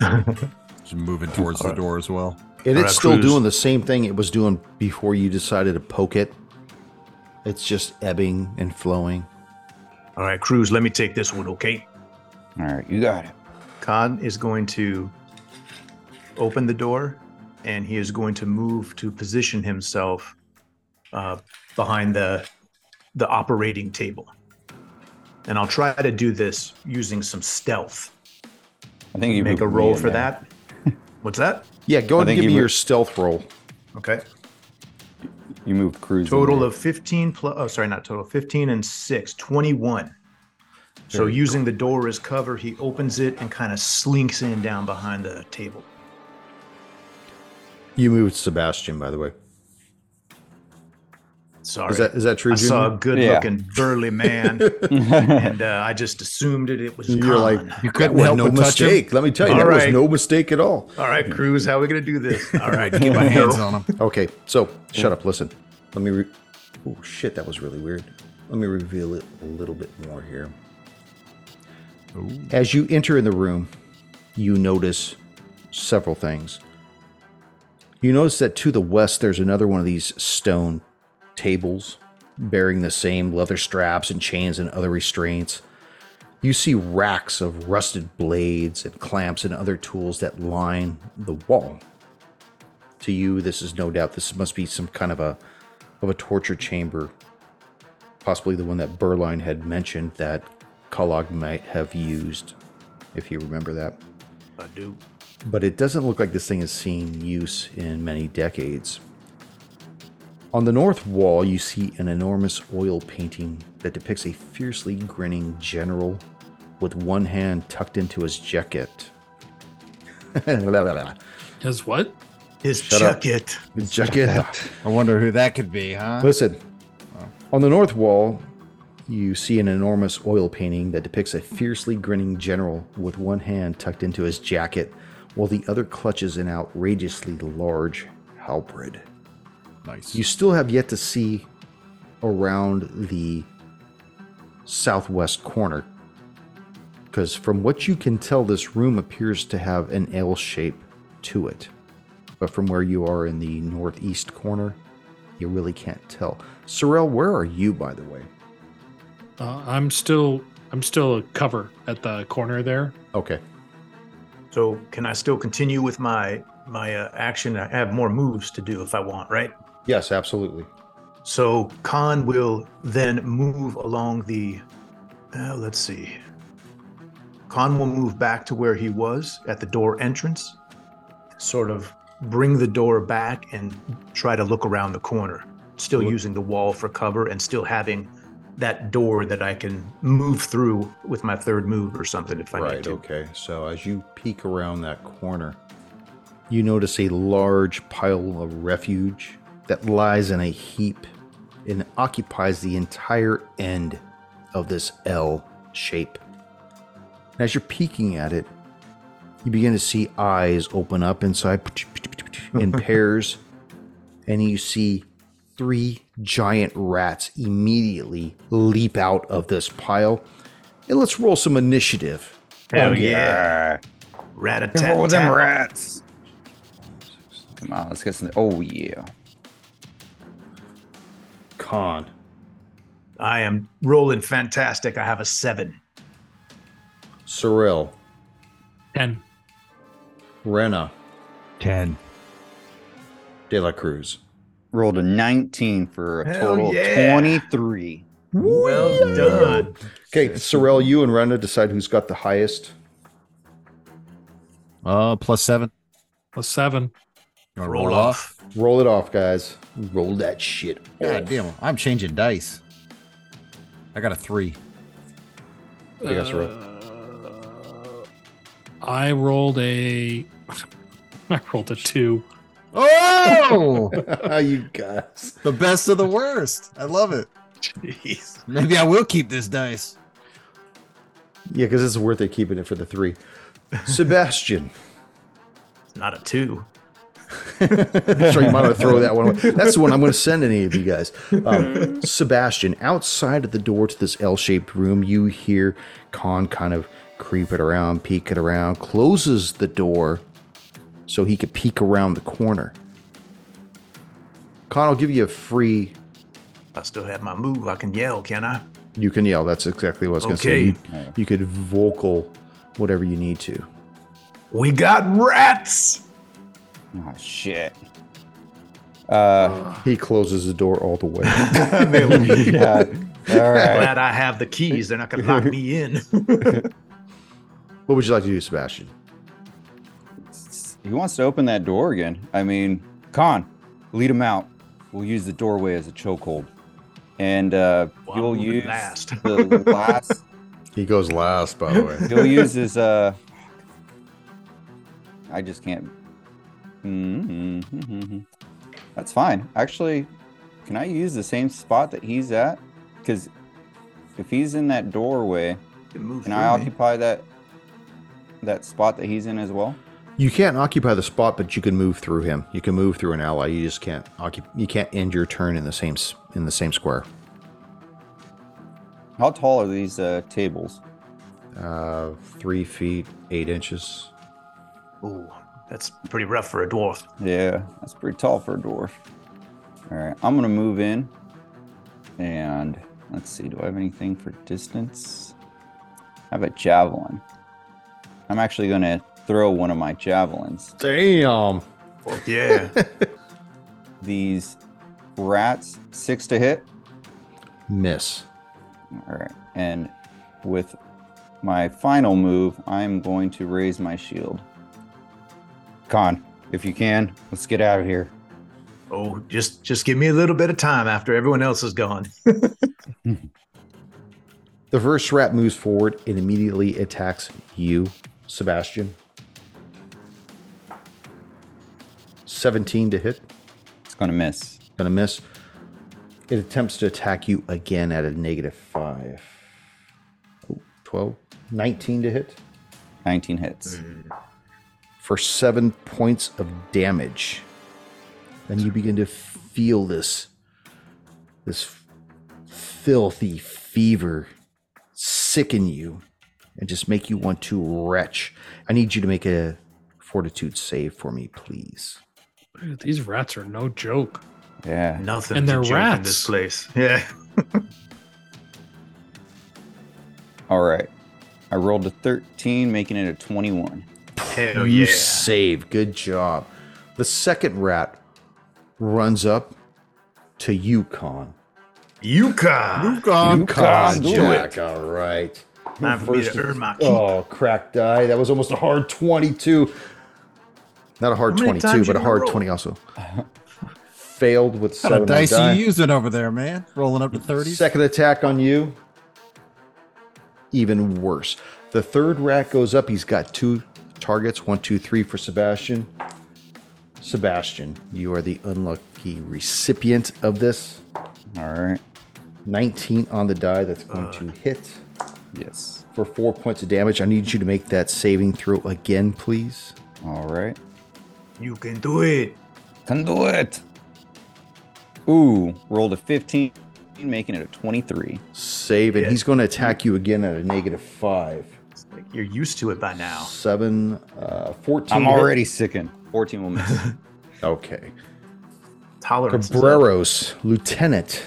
she's moving towards the door as well. And it's still Cruz. doing the same thing it was doing before you decided to poke it. It's just ebbing and flowing. All right, Cruz, let me take this one, okay? All right, you got it. Khan is going to open the door and he is going to move to position himself uh, behind the the operating table. And I'll try to do this using some stealth. I think you Make a roll for there. that. What's that? Yeah, go I ahead and give you me were- your stealth roll. Okay. You moved Cruz. Total of 15 plus, oh, sorry, not total, 15 and 6, 21. So using the door as cover, he opens it and kind of slinks in down behind the table. You moved Sebastian, by the way. Sorry. Is that is that true, I saw a Junior? good Yeah. looking burly man and uh, I just assumed it, it was You're like, You that couldn't was help no but touch him? mistake. Let me tell you, All that right. was no mistake at all. All right, Cruz, how are we going to do this? All right, Get my hands on him. Okay, so shut up. Listen, let me. Re- oh shit, that was really weird. Let me reveal it a little bit more here. As you enter in the room, you notice several things. You notice that to the west, there's another one of these stone tables bearing the same leather straps and chains and other restraints. You see racks of rusted blades and clamps and other tools that line the wall. To you, this is no doubt this must be some kind of a of a torture chamber, possibly the one that Berline had mentioned that Kalog might have used, if you remember that. I do. But it doesn't look like this thing has seen use in many decades. On the north wall, you see an enormous oil painting that depicts a fiercely grinning general with one hand tucked into his jacket. His what? His Shut up. jacket. jacket. I wonder who that could be, huh? Listen, on the north wall, you see an enormous oil painting that depicts a fiercely grinning general with one hand tucked into his jacket while the other clutches an outrageously large halberd. Nice. You still have yet to see around the southwest corner. Because from what you can tell, this room appears to have an L shape to it. But from where you are in the northeast corner, you really can't tell. Sorrel, where are you, by the way? Uh, I'm still I'm still a cover at the corner there. Okay. So can I still continue with my my uh, action? I have more moves to do if I want, right? Yes, absolutely. So Khan will then move along the. Uh, let's see. Khan will move back to where he was at the door entrance, sort of bring the door back and try to look around the corner, still Look- using the wall for cover and still having that door that I can move through with my third move or something if I right, need to. okay. So as you peek around that corner, you notice a large pile of refuge that lies in a heap and occupies the entire end of this L shape. And as you're peeking at it, you begin to see eyes open up inside in pairs, and you see three giant rats immediately leap out of this pile. And let's roll some initiative. Hell oh, yeah. Rat attack. tat Roll them rats. Come on, let's get some. Oh yeah. Khan. I am rolling fantastic. I have a seven. Sorrel. Ten. Rena. 10. De La Cruz. Rolled a 19 for a Hell total yeah. of 23. Well done. Okay, Sorrel, you and Rena decide who's got the highest. Uh, plus 7. Plus seven. You wanna Roll off. Roll it off, guys. Roll that shit. God off. damn, I'm changing dice. I got a 3. I guess Sorrel. Uh, I rolled a. I rolled a two. Oh! you guys. the best of the worst. I love it. Jeez. Maybe I will keep this dice. Yeah, because it's worth it keeping it for the three. Sebastian. It's not a two. Sure you might want to throw that one away. That's the one I'm going to send any of you guys. Um, Sebastian, outside of the door to this L-shaped room, you hear Khan kind of creep it around, peek it around, closes the door so he could peek around the corner. Khan will give you a free. I still have my move. I can yell, can I? You can yell. That's exactly what I was going to say. You, you could vocal whatever you need to. We got rats. Oh shit. Uh, He closes the door all the way. yeah. All right. Glad I have the keys. They're not going to lock me in. what would you like to do, Sebastian? He wants to open that door again. I mean, Khan, lead him out. We'll use the doorway as a chokehold, and uh, well, you'll use last. the last. He goes last, by the way. He'll use his. Uh, I just can't. Mm-hmm. That's fine. Actually, can I use the same spot that he's at? Because if he's in that doorway, Can move can through I me. occupy that that spot that he's in as well? You can't occupy the spot, but you can move through him. You can move through an ally. You just can't occupy. You can't end your turn in the same in the same square. How tall are these uh, tables? Uh, three feet eight inches. Ooh, that's pretty rough for a dwarf. Yeah, that's pretty tall for a dwarf. All right, I'm gonna move in, and let's see. Do I have anything for distance? I have a javelin. I'm actually gonna throw one of my javelins. Damn. Fuck yeah. These rats, six to hit. Miss. All right, and with my final move, I'm going to raise my shield. Khan, if you can, let's get out of here. oh, just just give me a little bit of time after everyone else is gone. The first rat moves forward and immediately attacks you, Sebastian. 17 to hit. It's gonna miss. Gonna miss. It attempts to attack you again at a negative five. Oh, 12, 19 to hit 19 hits. Mm. For seven points of damage. And you begin to feel this, this filthy fever sicken you and just make you want to retch. I need you to make a fortitude save for me, please. Dude, these rats are no joke. Yeah. Nothing. And they're in rats. this place. Yeah. All right. I rolled a 13, making it a 21. Hell you yeah. save. Good job. The second rat runs up to Yukon. Yukon. Yukon, do Jack. All right. Time for me First- to earn my keep. Oh, cracked die. That was almost a hard 22. Not a hard 22, but a hard roll? 20 also. Failed with seven kind on dice die. are you using over there, man? Rolling up to 30? Second attack on you. Even worse. The third rat goes up. He's got two targets. One, two, three for Sebastian. Sebastian, you are the unlucky recipient of this. All right. 19 on the die. That's going to uh, hit Yes. for four points of damage. I need you to make that saving throw again, please. All right. You can do it. Can do it. Ooh, rolled a 15, making it a 23. Save, and Yeah. he's going to attack you again at a negative five. It's like you're used to it by now. Seven, uh, 14. I'm to hit. already sickened. 14 will miss. Okay. Tolerance. is. Cabreros, Lieutenant.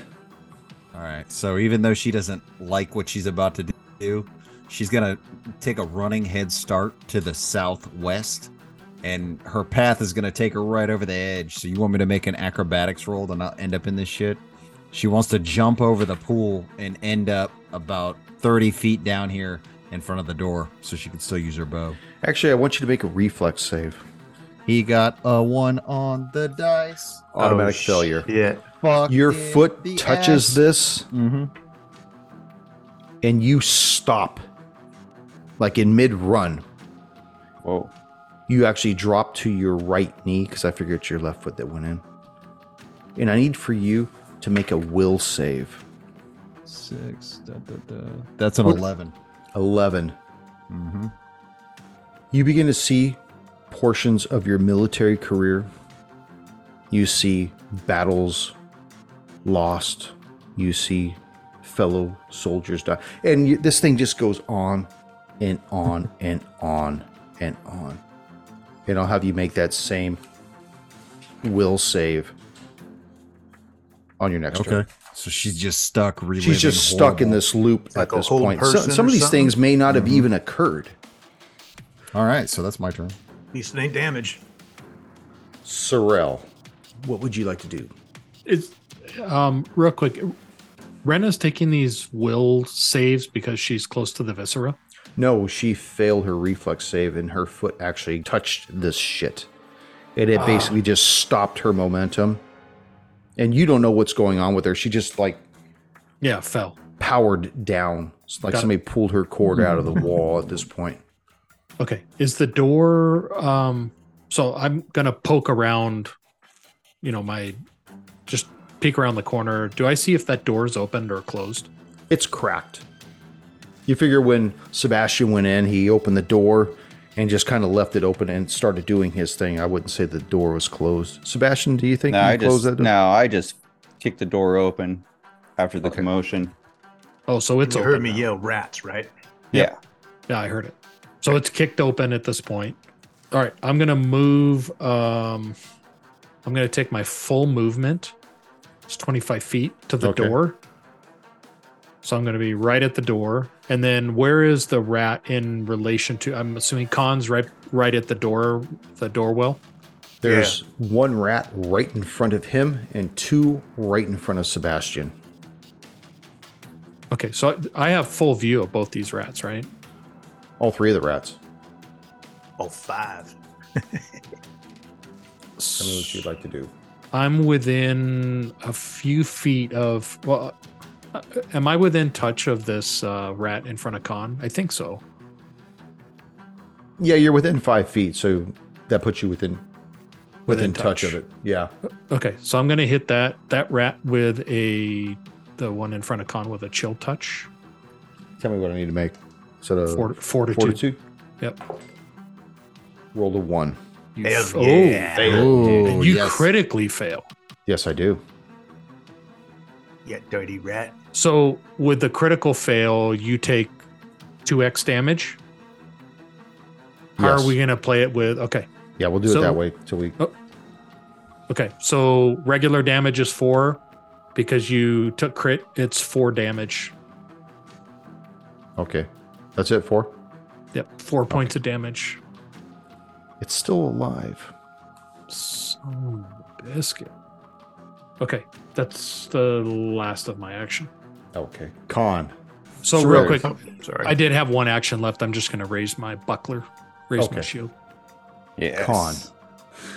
All right. So even though she doesn't like what she's about to do, she's going to take a running head start to the southwest. And her path is going to take her right over the edge. So you want me to make an acrobatics roll to not end up in this shit? She wants to jump over the pool and end up about 30 feet down here in front of the door so she can still use her bow. Actually, I want you to make a reflex save. He got a one on the dice. Automatic Oh, failure. Yeah. Fuck Your foot touches ass. this, Mm-hmm. and you stop, like in mid run. Whoa. You actually drop to your right knee because I figured it's your left foot that went in. And I need for you to make a will save. Six. Da, da, da. That's an What- 11. 11. Mm-hmm. You begin to see portions of your military career. You see battles lost. You see fellow soldiers die. And you, this thing just goes on and on and on and on. And I'll have you make that same will save on your next turn. Okay. So she's just stuck reliving She's just stuck in this loop like at this point. So, some of these something? things may not have even occurred. All right. So that's my turn. At least it ain't damage. Sorrel, what would you like to do? It's um real quick. Rena's taking these will saves because she's close to the viscera. No, she failed her reflex save and her foot actually touched this shit. And it basically just stopped her momentum. And you don't know what's going on with her. She just like Yeah, fell. powered down. It's like Got it. somebody pulled her cord out of the wall at this point. Okay. Is the door um so I'm gonna poke around, you know, my just peek around the corner. Do I see if that door is opened or closed? It's cracked. You figure when Sebastian went in, he opened the door and just kind of left it open and started doing his thing. I wouldn't say the door was closed. Sebastian, do you think No, you I closed just that door? no, I just kicked the door open after the Okay. commotion. Oh, so it's you open heard me now. yell rats, right? Yeah. Yeah, I heard it. So it's kicked open at this point. All right, I'm gonna move. Um, I'm gonna take my full movement. It's 25 feet to the Okay. door. So I'm gonna be right at the door. And then where is the rat in relation to? I'm assuming Khan's right, right at the door, the door well. There's one rat right in front of him and two right in front of Sebastian. Okay, so I have full view of both these rats, right? All three of the rats. Oh, five. Tell me what you'd like to do. I'm within a few feet of. Well, am I within touch of this uh, rat in front of Khan? I think so. Yeah, you're within five feet, so that puts you within within touch. of it. Yeah. Okay, so I'm gonna hit that that rat with a the one in front of Khan with a chill touch. Tell me what I need to make. So the Fort, fortitude. fortitude. Yep. Roll a one. You Hell f- yeah. Oh, and you yes. critically fail. Yes, I do. You dirty rat. So with the critical fail, you take two X damage. How Yes. are we gonna play it with? Okay, Yeah, we'll do So- it that way till we. Oh. okay. So regular damage is four, because you took crit. It's four damage. Okay, that's it. Four. Yep, four points of damage. It's still alive. Son of a biscuit. Okay, that's the last of my action. Okay. Khan. So Sure. real quick, Oh, sorry. I did have one action left. I'm just gonna raise my buckler, raise my shield. Yes. Khan.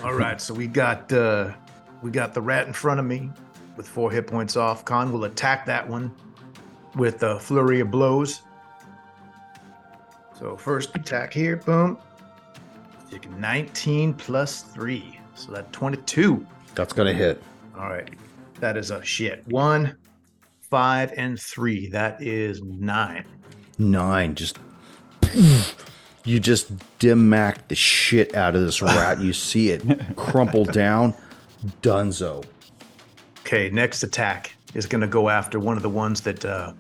All right, so we got uh we got the rat in front of me with four hit points off. Khan will attack that one with a flurry of blows. So first attack here, boom. Taking 19 plus three, so that 22. That's gonna hit. All right, that is a shit. One, five, and three. That is nine. Nine. Just. You just dim mak the shit out of this rat. You see it crumple down. Dunzo. Okay, next attack is going to go after one of the ones that uh,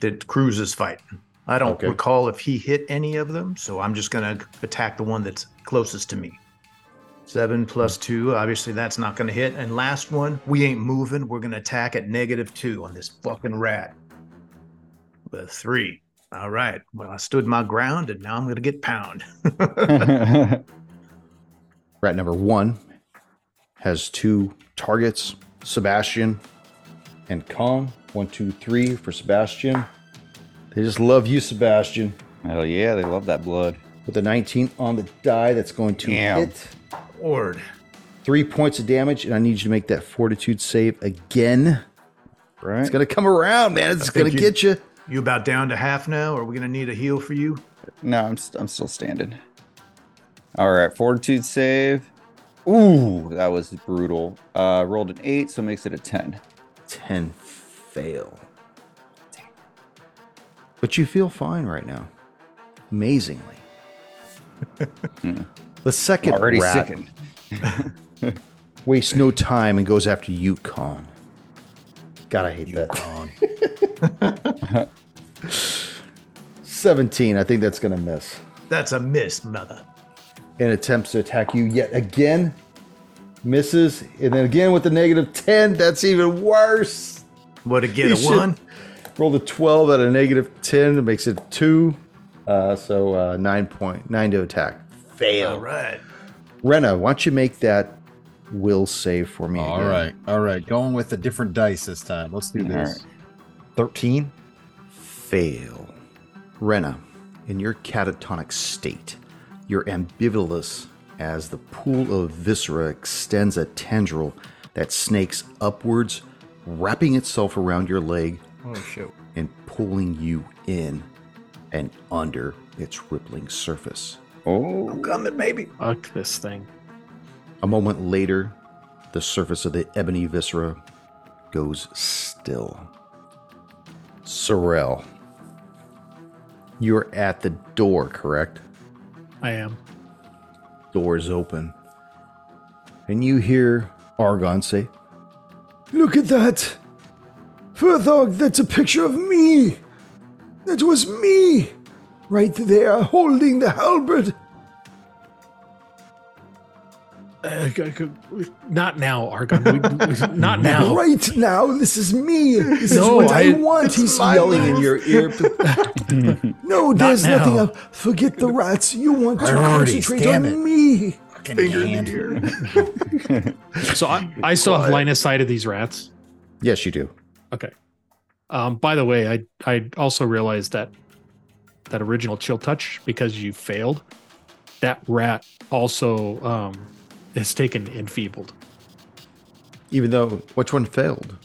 that Cruz is fighting. I don't Okay. recall if he hit any of them, so I'm just going to attack the one that's closest to me. Seven plus two, obviously that's not going to hit. And last one, we ain't moving. We're going to attack at negative two on this fucking rat. With a three. All right. Well, I stood my ground, and now I'm going to get pound. Rat number one has two targets Sebastian and Kong. One, two, three for Sebastian. They just love you, Sebastian. Hell yeah, they love that blood. With a 19 on the die, that's going to Damn. hit. Ord. Three points of damage, and I need you to make that fortitude save again. Right? It's going to come around, man. It's going to get you. You about down to half now? Are we going to need a heal for you? No, I'm st- I'm still standing. All right, fortitude save. Ooh, that was brutal. Uh, rolled an eight, so makes it a ten. 10 fail. But you feel fine right now. Amazingly. the second Already rat wastes no time and goes after Yukon. God, I hate that. 17. I think that's going to miss. That's a miss, mother. And attempts to attack you yet again. Misses. And then again with the negative 10. That's even worse. What to get You a one? Rolled a 12 at a negative 10. It makes it 2. Uh, so uh, 9 point, 9 to attack. Fail. All right. Rena, why don't you make that will save for me? All again? right, all right. Going with a different dice this time. Let's do All this. right. 13. fail. Rena, in your catatonic state, you're ambivalent as the pool of viscera extends a tendril that snakes upwards, wrapping itself around your leg Oh, shit. and pulling you in and under its rippling surface. Oh, I'm coming, baby. Fuck this thing. A moment later, the surface of the ebony viscera goes still. Sorrel, you're at the door, correct? I am. Door is open. And you hear Argon say, Look at that! Furthog, that's a picture of me! That was me! Right there, holding the halberd! Uh, g- g- not now, Argon. We, we- not now. Right now, this is me! This No, is what I, I- want! He's yelling in your ear. No, there's now. nothing else. Forget the rats. You want to Priorities, concentrate damn on it. me! So I, I still have line of sight of these rats. yes, you do. Okay. Um, by the way, I I also realized that that original chill touch because you failed. That rat also um, is taken enfeebled Even though, which one failed?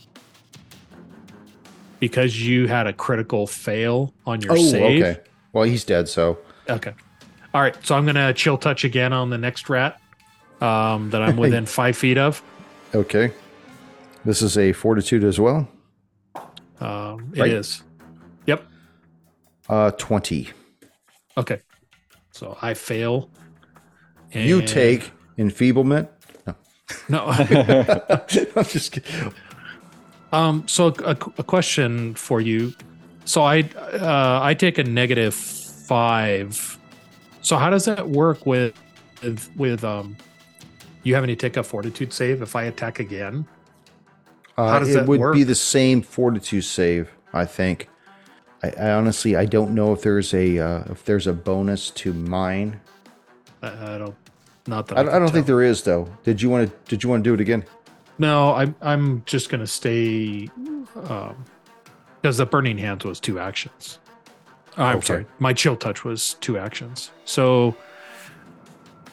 because you had a critical fail on your oh, save. okay. Well, he's dead, so Okay. All right. So I'm gonna chill touch again on the next rat. um, that I'm within five feet of. Okay. This is a fortitude as well. Um, Right. It is. Uh, 20. Okay. So I fail. You take enfeeblement. no. No. I'm just kidding. um. So a, a question for you. So I uh, I take a negative five. So how does that work with with, with um? You having to take a fortitude save if I attack again? Uh, How does it would be the same fortitude save, I think. I, I honestly, I don't know if there's a uh, if there's a bonus to mine. I, I don't. Not that I, I, don't think there is though. Did you want to? Did you want to do it again? No, I'm I'm just gonna stay um because the burning hands was two actions. I'm Okay. sorry, my chill touch was two actions. So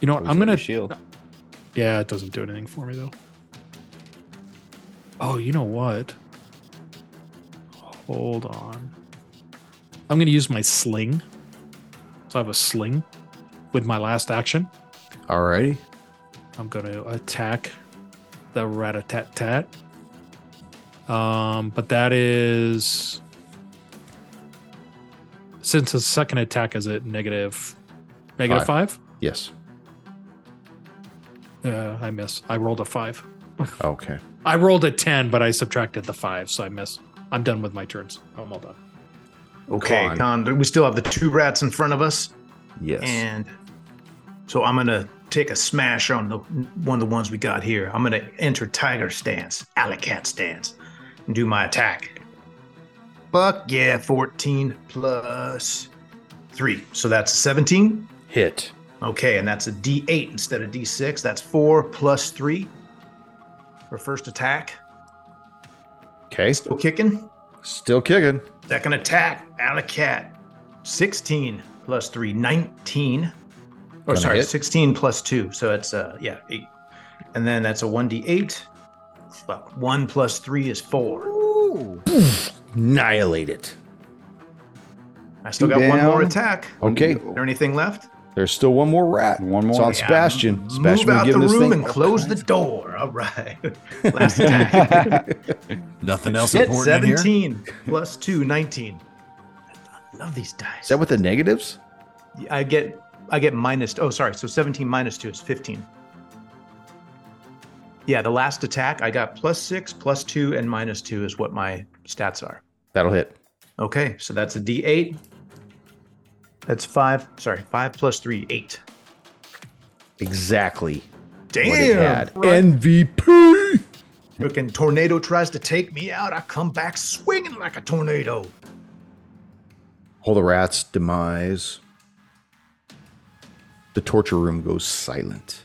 you know what? I'm gonna shield. Yeah, it doesn't do anything for me though. Oh, you know what? Hold on. I'm gonna use my sling. So I have a sling with my last action. Alrighty. I'm gonna attack the rat a tat tat. Um, but that is since the second attack is at negative negative five. Yes. Uh, I miss. I rolled a five. Okay. I rolled a ten, but I subtracted the five, so I miss. I'm done with my turns. I'm all done. Okay, Khan. Khan. We still have the two rats in front of us, Yes. and so I'm gonna take a smash on the one of the ones we got here. I'm gonna enter tiger stance, alley cat stance, and do my attack. Fuck yeah, 14 plus three, so that's 17. Hit. Okay, and that's a D8 instead of D6. That's four plus three for first attack. Okay. Still kicking. Still kicking. Second attack, alley cat. 16 plus 3, 19. Oh, sorry, hit. 16 plus 2. So it's, uh, yeah, 8. And then that's a 1d8. Well, 1 plus 3 is 4. Annihilate it. I still Two got one more attack. Okay. Is there anything left? There's still one more rat. One more. It's on Yeah, Sebastian. Move Sebastian been out the this room thing and close the door. All right. Last attack. Nothing else Hit important in here. 17 plus 2, 19. I love these dice. Is that with the negatives? I get I get minus oh sorry, so 17 minus 2 is 15. Yeah, the last attack I got plus 6, plus 2 and minus 2 is what my stats are. That'll hit. Okay, so that's a d8. That's 5, sorry, 5 plus 3, 8. Exactly. Damn. What it right. MVP. Freaking tornado tries to take me out. I come back swinging like a tornado. All the rats' demise. The torture room goes silent,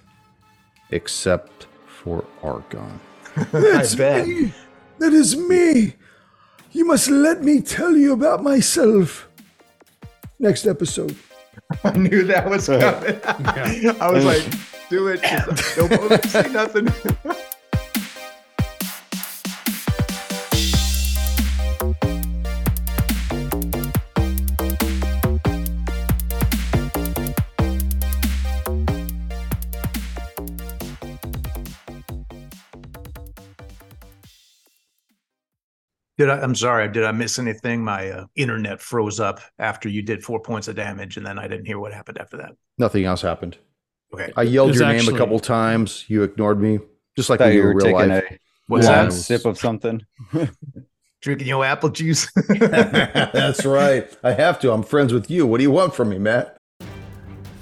except for Argon. That's bet. me. That is me. You must let me tell you about myself. Next episode. I knew that was coming. I was like, do it. Just Don't say nothing. Did I? I'm sorry. Did I miss anything? My uh, internet froze up after you did four points of damage, and then I didn't hear what happened after that. Nothing else happened. Okay. I yelled There's your name a couple times. You ignored me, just like we you were real taking life. a What's long that? sip of something. Drinking your apple juice. That's right. I have to. I'm friends with you. What do you want from me, Matt?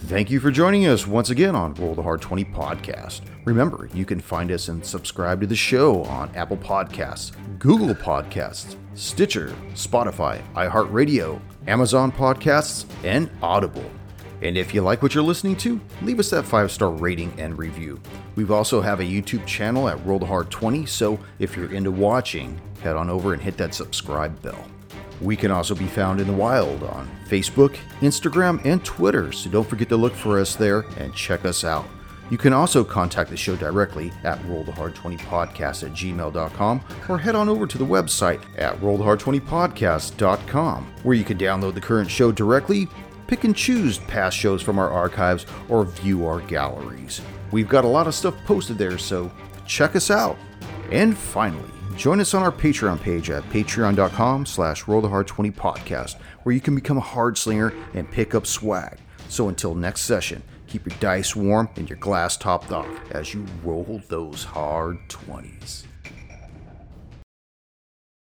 Thank you for joining us once again on Roll the Hard 20 podcast. Remember, you can find us and subscribe to the show on Apple Podcasts, Google Podcasts, Stitcher, Spotify, iHeartRadio, Amazon Podcasts, and Audible. And if you like what you're listening to, leave us that five star rating and review. We also have a YouTube channel at Roll the Hard 20, so if you're into watching, head on over and hit that subscribe bell. We can also be found in the wild on Facebook, Instagram, and Twitter, so don't forget to look for us there and check us out. You can also contact the show directly at rollthehard20podcast at gmail.com or head on over to the website at rollthehard20podcast.com where you can download the current show directly, pick and choose past shows from our archives, or view our galleries. We've got a lot of stuff posted there, so check us out. And finally, join us on our Patreon page at patreon.com slash roll the hard 20 podcast, where you can become a hard slinger and pick up swag. So until next session, keep your dice warm and your glass topped off as you roll those hard 20s.